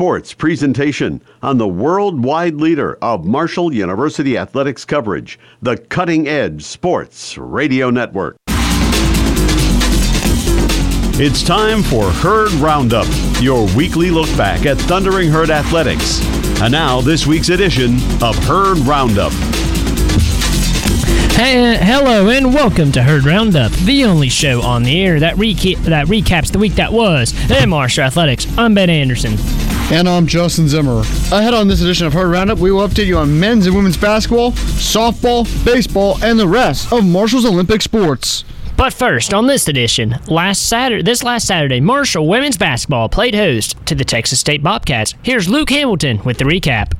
Sports presentation on the worldwide leader of Marshall University athletics coverage, the Cutting Edge Sports Radio Network. It's time for Herd Roundup, your weekly look back at Thundering Herd athletics. And now, this week's edition of Herd Roundup. Hey, uh, hello and welcome to Herd Roundup, the only show on the air that, reca- that recaps the week that was in Marshall Athletics. I'm Ben Anderson. And I'm Justin Zimmer. Ahead on this edition of Herd Roundup, we will update you on men's and women's basketball, softball, baseball, and the rest of Marshall's Olympic sports. But first, on this edition, last Saturday, this last Saturday, Marshall women's basketball played host to the Texas State Bobcats. Here's Luke Hamilton with the recap.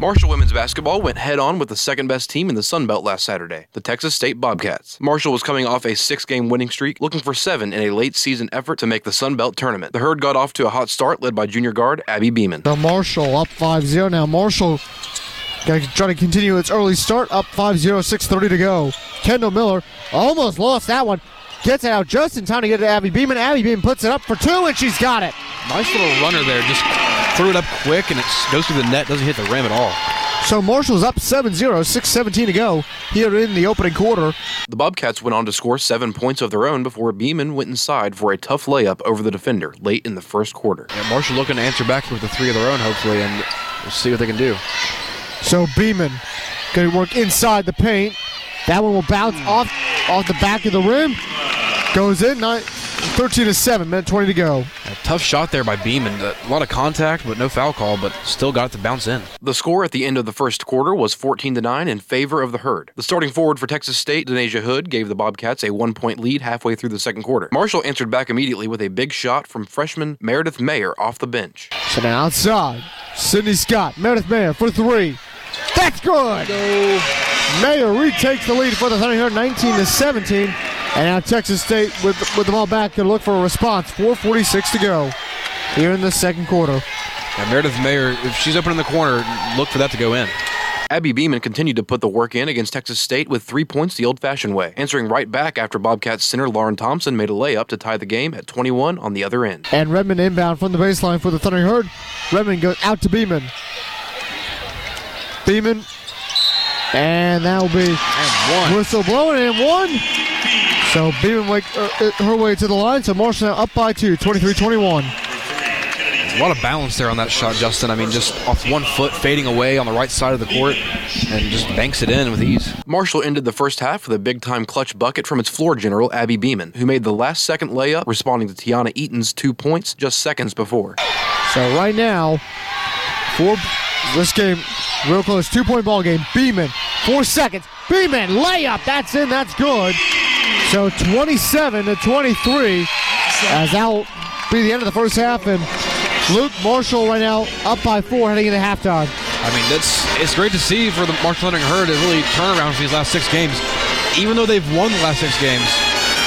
Marshall women's basketball went head on with the second best team in the Sun Belt last Saturday, the Texas State Bobcats. Marshall was coming off a six game winning streak, looking for seven in a late season effort to make the Sun Belt tournament. The Herd got off to a hot start led by junior guard Abby Beeman. The Marshall up 5 0 now. Marshall got to try to continue its early start, up 5 0, 6.30 to go. Kendall Miller almost lost that one. Gets it out just in time to get it to Abby Beeman. Abby Beeman puts it up for two, and she's got it. Nice little runner there. Just threw it up quick, and it goes through the net. Doesn't hit the rim at all. So Marshall's up 7 0, 6 17 to go here in the opening quarter. The Bobcats went on to score seven points of their own before Beeman went inside for a tough layup over the defender late in the first quarter. Yeah, Marshall looking to answer back with the three of their own, hopefully, and we'll see what they can do. So Beeman going to work inside the paint. That one will bounce off off the back of the rim. Goes in. Nine, 13 to 7, minute 20 to go. A tough shot there by Beeman. A lot of contact, but no foul call, but still got it to bounce in. The score at the end of the first quarter was 14 to 9 in favor of the Herd. The starting forward for Texas State, Denasia Hood, gave the Bobcats a one point lead halfway through the second quarter. Marshall answered back immediately with a big shot from freshman Meredith Mayer off the bench. So now outside, Sydney Scott, Meredith Mayer for three. That's good. Mayer retakes the lead for the Thunder Herd, 19 to 17. And now Texas State with with the ball back can look for a response. 4:46 to go here in the second quarter. Yeah, Meredith Mayer, if she's open in the corner, look for that to go in. Abby Beeman continued to put the work in against Texas State with three points the old-fashioned way, answering right back after Bobcats center Lauren Thompson made a layup to tie the game at 21 on the other end. And Redmond inbound from the baseline for the Thundering Herd. Redmond goes out to Beeman. Beeman. And that will be And one. whistle blowing and one. So Beeman make uh, her way to the line. So Marshall now up by two, 23-21. A lot of balance there on that shot, Justin. I mean, just off one foot, fading away on the right side of the court, and just banks it in with ease. Marshall ended the first half with a big-time clutch bucket from its floor general, Abby Beeman, who made the last-second layup, responding to Tiana Eaton's two points just seconds before. So right now, four this game real close, two point ball game. Beeman, four seconds. Beeman layup. That's in. That's good. So 27 to 23, as that will be the end of the first half. And Luke Marshall right now up by four heading into halftime. I mean, that's it's great to see for the Marshall Thundering Herd to really turn around for these last six games. Even though they've won the last six games,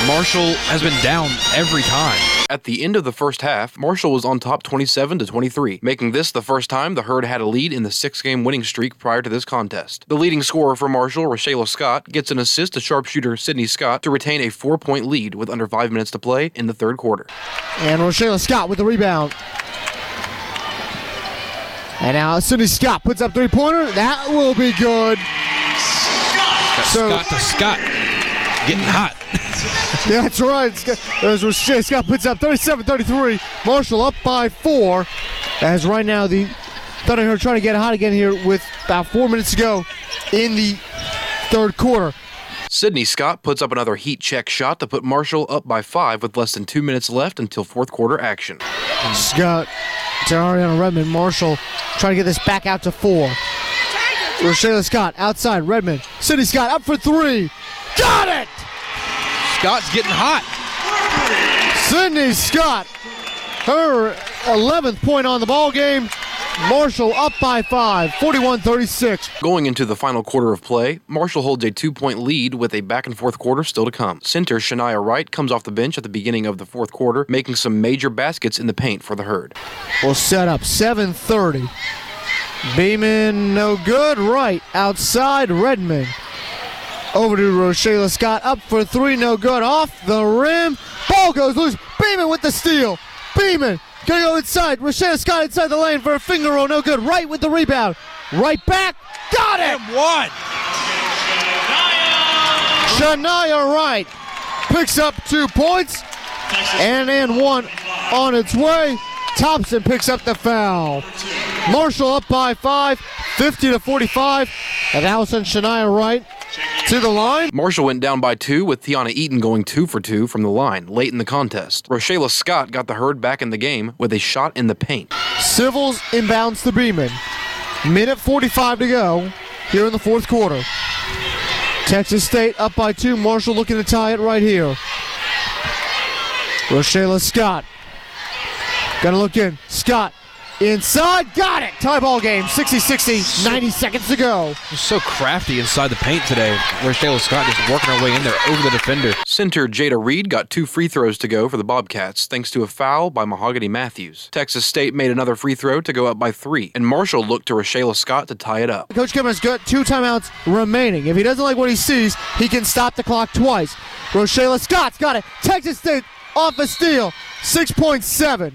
Marshall has been down every time. At the end of the first half, Marshall was on top 27 to 23, making this the first time the Herd had a lead in the six-game winning streak prior to this contest. The leading scorer for Marshall, Roshala Scott, gets an assist to sharpshooter Sydney Scott to retain a four-point lead with under five minutes to play in the third quarter. And Roshala Scott with the rebound. And now Sydney Scott puts up three pointer. That will be good. Got So- Scott to Scott, getting hot. Yeah, that's right. Scott, as Scott puts up 37-33. Marshall up by four. As right now the Thunder are trying to get hot again here with about four minutes to go in the third quarter. Sydney Scott puts up another heat check shot to put Marshall up by five with less than two minutes left until fourth quarter action. Scott to Ariana Redmond. Marshall trying to get this back out to four. Roshala Scott outside. Redmond. Sydney Scott up for three. Got it! Scott's getting hot. Sydney Scott, her 11th point on the ball game. Marshall up by five, 41-36. Going into the final quarter of play, Marshall holds a two-point lead with a back-and-forth quarter still to come. Center Shania Wright comes off the bench at the beginning of the fourth quarter, making some major baskets in the paint for the Herd. We'll set up 7:30. Beeman no good. Right outside Redmond. Over to Roshala Scott up for three, no good. Off the rim. Ball goes loose. Beeman with the steal. Beeman Gonna go inside. Roshala Scott inside the lane for a finger roll. No good. Right with the rebound. Right back. Got it. And one. Shania Wright picks up two points and in one on its way. Thompson picks up the foul. Marshall up by five, 50 to 45. And Allison Shania Wright to the line. Marshall went down by two with Tiana Eaton going two for two from the line late in the contest. Roshala Scott got the herd back in the game with a shot in the paint. Civils inbounds to Beeman. Minute 45 to go here in the fourth quarter. Texas State up by two. Marshall looking to tie it right here. Roshala Scott. Gonna look in. Scott inside. Got it. Tie ball game. 60 60. 90 seconds to go. Just so crafty inside the paint today. Where's Taylor Scott just working her way in there over the defender. Center Jada Reed got two free throws to go for the Bobcats thanks to a foul by Mahogany Matthews. Texas State made another free throw to go up by three, and Marshall looked to Roshala Scott to tie it up. Coach Kimmer's got two timeouts remaining. If he doesn't like what he sees, he can stop the clock twice. Roshala Scott's got it. Texas State off a steal. 6.7.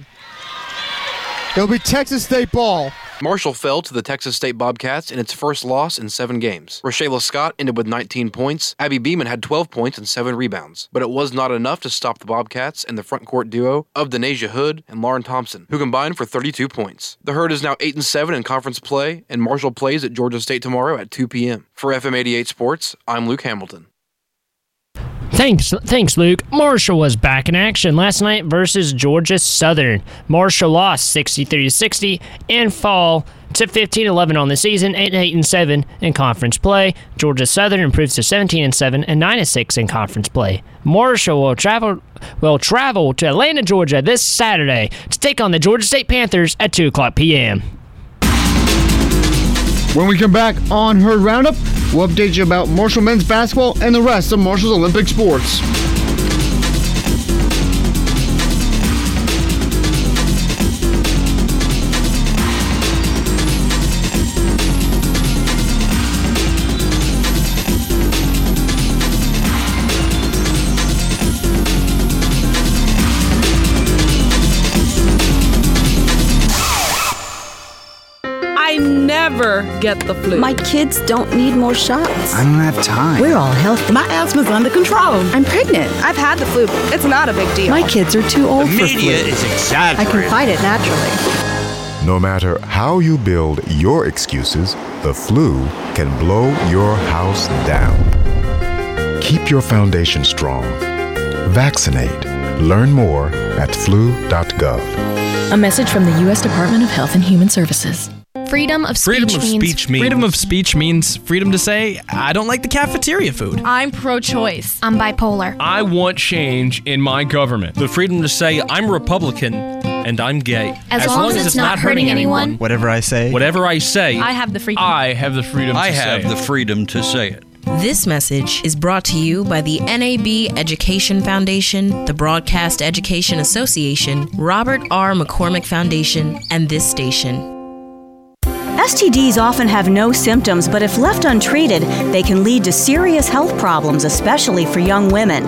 It'll be Texas State ball. Marshall fell to the Texas State Bobcats in its first loss in seven games. Roshala Scott ended with 19 points. Abby Beeman had 12 points and seven rebounds, but it was not enough to stop the Bobcats and the front court duo of Denasia Hood and Lauren Thompson, who combined for 32 points. The Herd is now 8 and 7 in conference play, and Marshall plays at Georgia State tomorrow at 2 p.m. For FM 88 Sports, I'm Luke Hamilton. Thanks, thanks, Luke. Marshall was back in action last night versus Georgia Southern. Marshall lost 63-60 and fall to 15-11 on the season, 8 and 7 in conference play. Georgia Southern improves to 17 and 7 and 9 and 6 in conference play. Marshall will travel will travel to Atlanta, Georgia this Saturday to take on the Georgia State Panthers at 2 o'clock p.m. When we come back on Herd Roundup, we'll update you about Marshall men's basketball and the rest of Marshall's Olympic sports. Never get the flu. My kids don't need more shots. I don't have time. We're all healthy. My asthma's under control. I'm pregnant. I've had the flu. It's not a big deal. My kids are too old The for media flu. is I can fight it naturally. No matter how you build your excuses, the flu can blow your house down. Keep your foundation strong. Vaccinate. Learn more at flu.gov. A message from the U.S. Department of Health and Human Services. Freedom of speech Freedom of means speech means freedom of speech means freedom to say I don't like the cafeteria food. I'm pro-choice. I'm bipolar. I want change in my government. The freedom to say I'm Republican and I'm gay. As long as it's not hurting anyone. Whatever I say. Whatever I say, I have the freedom. I have the freedom I to have say the it. freedom to say it. This message is brought to you by the NAB Education Foundation, the Broadcast Education Association, Robert R. McCormick Foundation, and this station. STDs often have no symptoms, but if left untreated, they can lead to serious health problems, especially for young women.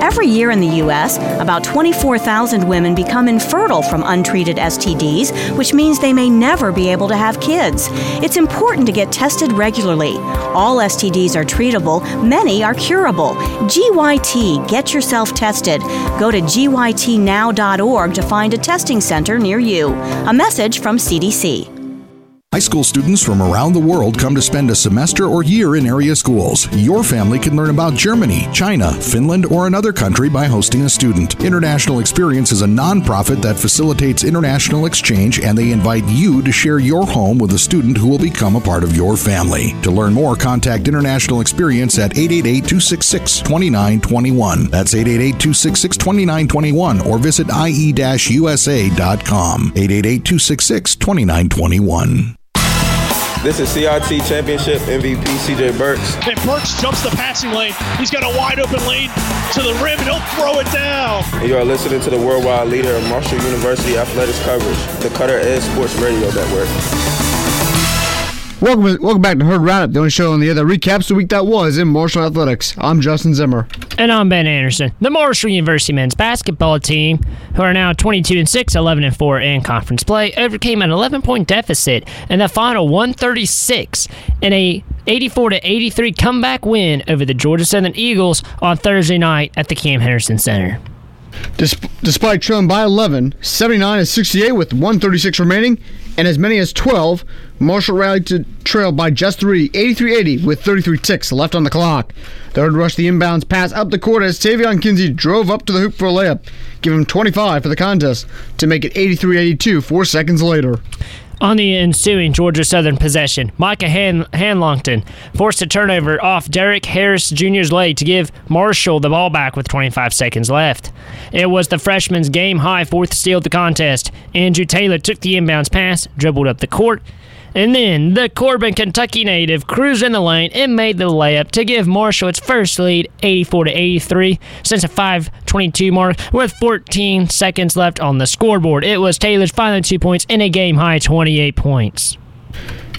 Every year in the U.S., about 24,000 women become infertile from untreated STDs, which means they may never be able to have kids. It's important to get tested regularly. All STDs are treatable, many are curable. GYT, get yourself tested. Go to gytnow.org to find a testing center near you. A message from CDC. High school students from around the world come to spend a semester or year in area schools. Your family can learn about Germany, China, Finland, or another country by hosting a student. International Experience is a nonprofit that facilitates international exchange, and they invite you to share your home with a student who will become a part of your family. To learn more, contact International Experience at 888 266 2921. That's 888 266 2921 or visit ie usa.com. 888 266 2921. This is CIT Championship MVP CJ Burks. And Burks jumps the passing lane. He's got a wide open lane to the rim, and he'll throw it down. You are listening to the worldwide leader of Marshall University athletics coverage, the Cutting Edge Sports Radio Network. Welcome, welcome back to Herd Roundup, the only show on the that recaps the week that was in Marshall Athletics. I'm Justin Zimmer. And I'm Ben Anderson. The Marshall University men's basketball team, who are now 22 and 6, 11 and 4 in conference play, overcame an 11 point deficit in the final 136 in a 84 to 83 comeback win over the Georgia Southern Eagles on Thursday night at the Cam Henderson Center. Despite trailing by 11, 79 and 68 with 136 remaining, and as many as 12, Marshall rallied to trail by just three, 83-80 with 33 ticks left on the clock. Third rushed the inbounds pass up the court as Taevion Kinsey drove up to the hoop for a layup, giving him 25 for the contest to make it 83-82 four seconds later. On the ensuing Georgia Southern possession, Micah Han- Handlogten forced a turnover off Derek Harris Jr.'s leg to give Marshall the ball back with 25 seconds left. It was the freshman's game high fourth steal of the contest. Andrew Taylor took the inbounds pass, dribbled up the court, and then the Corbin, Kentucky native cruised in the lane and made the layup to give Marshall its first lead, 84 to 83, since a 5:22 mark with 14 seconds left on the scoreboard. It was Taylor's final two points in a game high 28 points.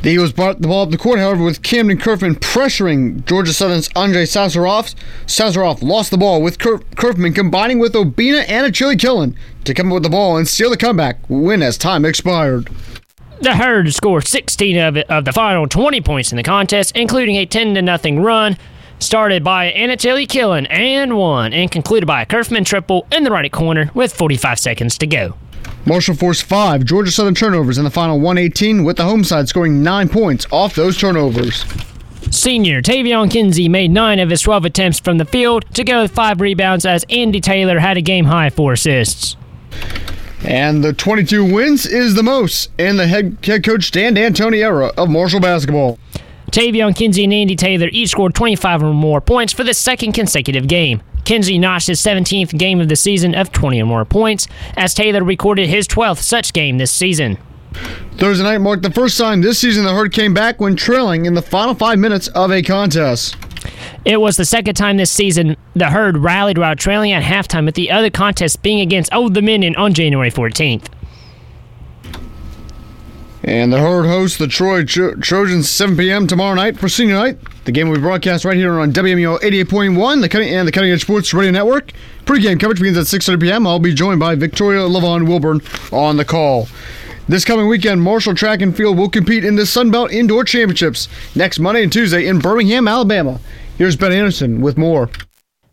The Eagles brought the ball up the court, however, with Kamdyn Curfman pressuring Georgia Southern's Andrei Savrasov. Savrasov lost the ball with Kerf- Curfman combining with Obinna Anochili-Killen to come up with the ball and steal the comeback win as time expired. The Herd scored 16 of, it, of the final 20 points in the contest, including a 10 to nothing run started by Anochili-Killen and one, and concluded by a Curfman triple in the right corner with 45 seconds to go. Marshall forced five Georgia Southern turnovers in the final 118, with the home side scoring nine points off those turnovers. Senior Taevion Kinsey made nine of his 12 attempts from the field to go with five rebounds as Andy Taylor had a game high four assists. And the 22 wins is the most in the head, head coach Dan D'Antoni era of Marshall basketball. Taevion Kinsey and Andy Taylor each scored 25 or more points for the second consecutive game. Kinsey notched his 17th game of the season of 20 or more points, as Taylor recorded his 12th such game this season. Thursday night marked the first time this season the Herd came back when trailing in the final five minutes of a contest. It was the second time this season the Herd rallied while trailing at halftime, with the other contest being against Old Dominion on January 14th. And the Herd hosts the Troy Tro- Trojans 7 p.m. tomorrow night for senior night. The game will be broadcast right here on WMUL 88.1 the cutting, and the Cutting Edge Sports Radio Network. Pre-game coverage begins at 6.30 p.m. I'll be joined by Victoria Levon Wilburn on the call. This coming weekend, Marshall Track and Field will compete in the Sunbelt Indoor Championships next Monday and Tuesday in Birmingham, Alabama. Here's Ben Anderson with more.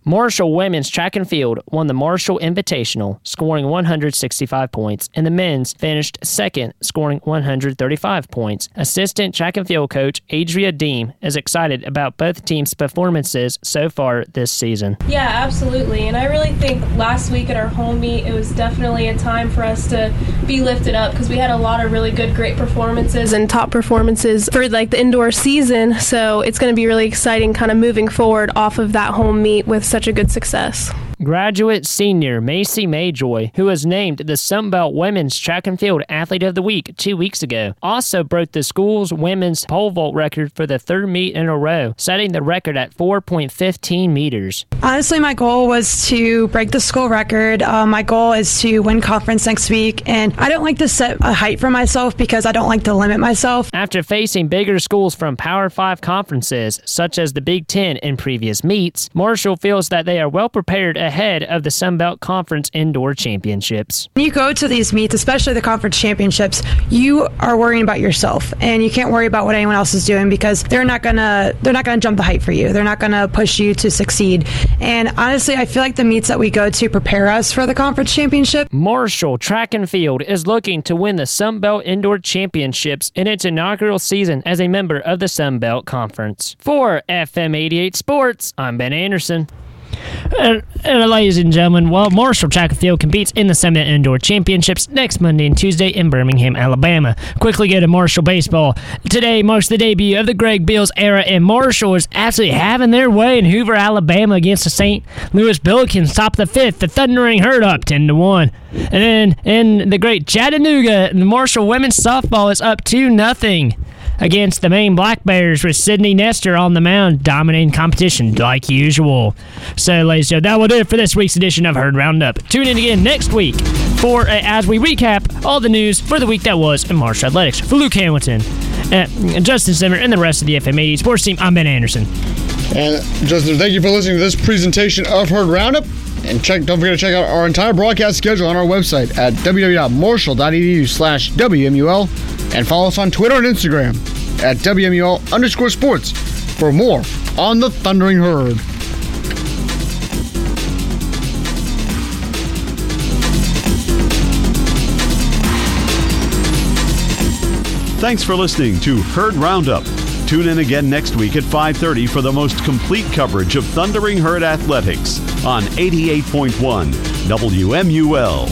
Marshall women's track and field won the Marshall Invitational, scoring 165 points, and the men's finished second, scoring 135 points. Assistant track and field coach Adria Deem is excited about both teams' performances so far this season. Yeah, absolutely. And I really think last week at our home meet, it was definitely a time for us to be lifted up because we had a lot of really good, great performances and top performances for like the indoor season. So it's going to be really exciting kind of moving forward off of that home meet with such a good success. Graduate senior Macy Mayjoy, who was named the Sunbelt Women's Track and Field Athlete of the Week two weeks ago, also broke the school's women's pole vault record for the third meet in a row, setting the record at 4.15 meters. Honestly, my goal was to break the school record. Uh, my goal is to win conference next week, and I don't like to set a height for myself because I don't like to limit myself. After facing bigger schools from Power 5 conferences, such as the Big Ten in previous meets, Marshall feels that they are well prepared ahead of the Sun Belt Conference Indoor Championships. When you go to these meets, especially the conference championships, you are worrying about yourself, and you can't worry about what anyone else is doing because they're not gonna they're not gonna jump the height for you. They're not gonna push you to succeed. And honestly, I feel like the meets that we go to prepare us for the conference championship. Marshall Track and Field is looking to win the Sun Belt Indoor Championships in its inaugural season as a member of the Sun Belt Conference. For FM 88 Sports, I'm Ben Anderson. And, ladies and gentlemen, well, Marshall Track and Field competes in the Sun Belt Indoor Championships next Monday and Tuesday in Birmingham, Alabama. Quickly go to Marshall Baseball. Today marks the debut of the Greg Beals era, and Marshall is absolutely having their way in Hoover, Alabama against the St. Louis Billikens. Top of the fifth, the Thundering Herd up 10 to 1. And then in the great Chattanooga, the Marshall women's softball is up 2 nothing against the Maine Black Bears with Sydney Nestor on the mound, dominating competition like usual. So, ladies and gentlemen, that will do it for this week's edition of Herd Roundup. Tune in again next week for uh, as we recap all the news for the week that was in Marshall Athletics. For Luke Hamilton Uh, Justin Zimmer and the rest of the FM80 sports team, I'm Ben Anderson. And Justin, thank you for listening to this presentation of Herd Roundup. And check, don't forget to check out our entire broadcast schedule on our website at www.marshall.edu slash WMUL and follow us on Twitter and Instagram at WMUL underscore sports for more on the Thundering Herd. Thanks for listening to Herd Roundup. Tune in again next week at 5:30 for the most complete coverage of Thundering Herd athletics on 88.1 WMUL.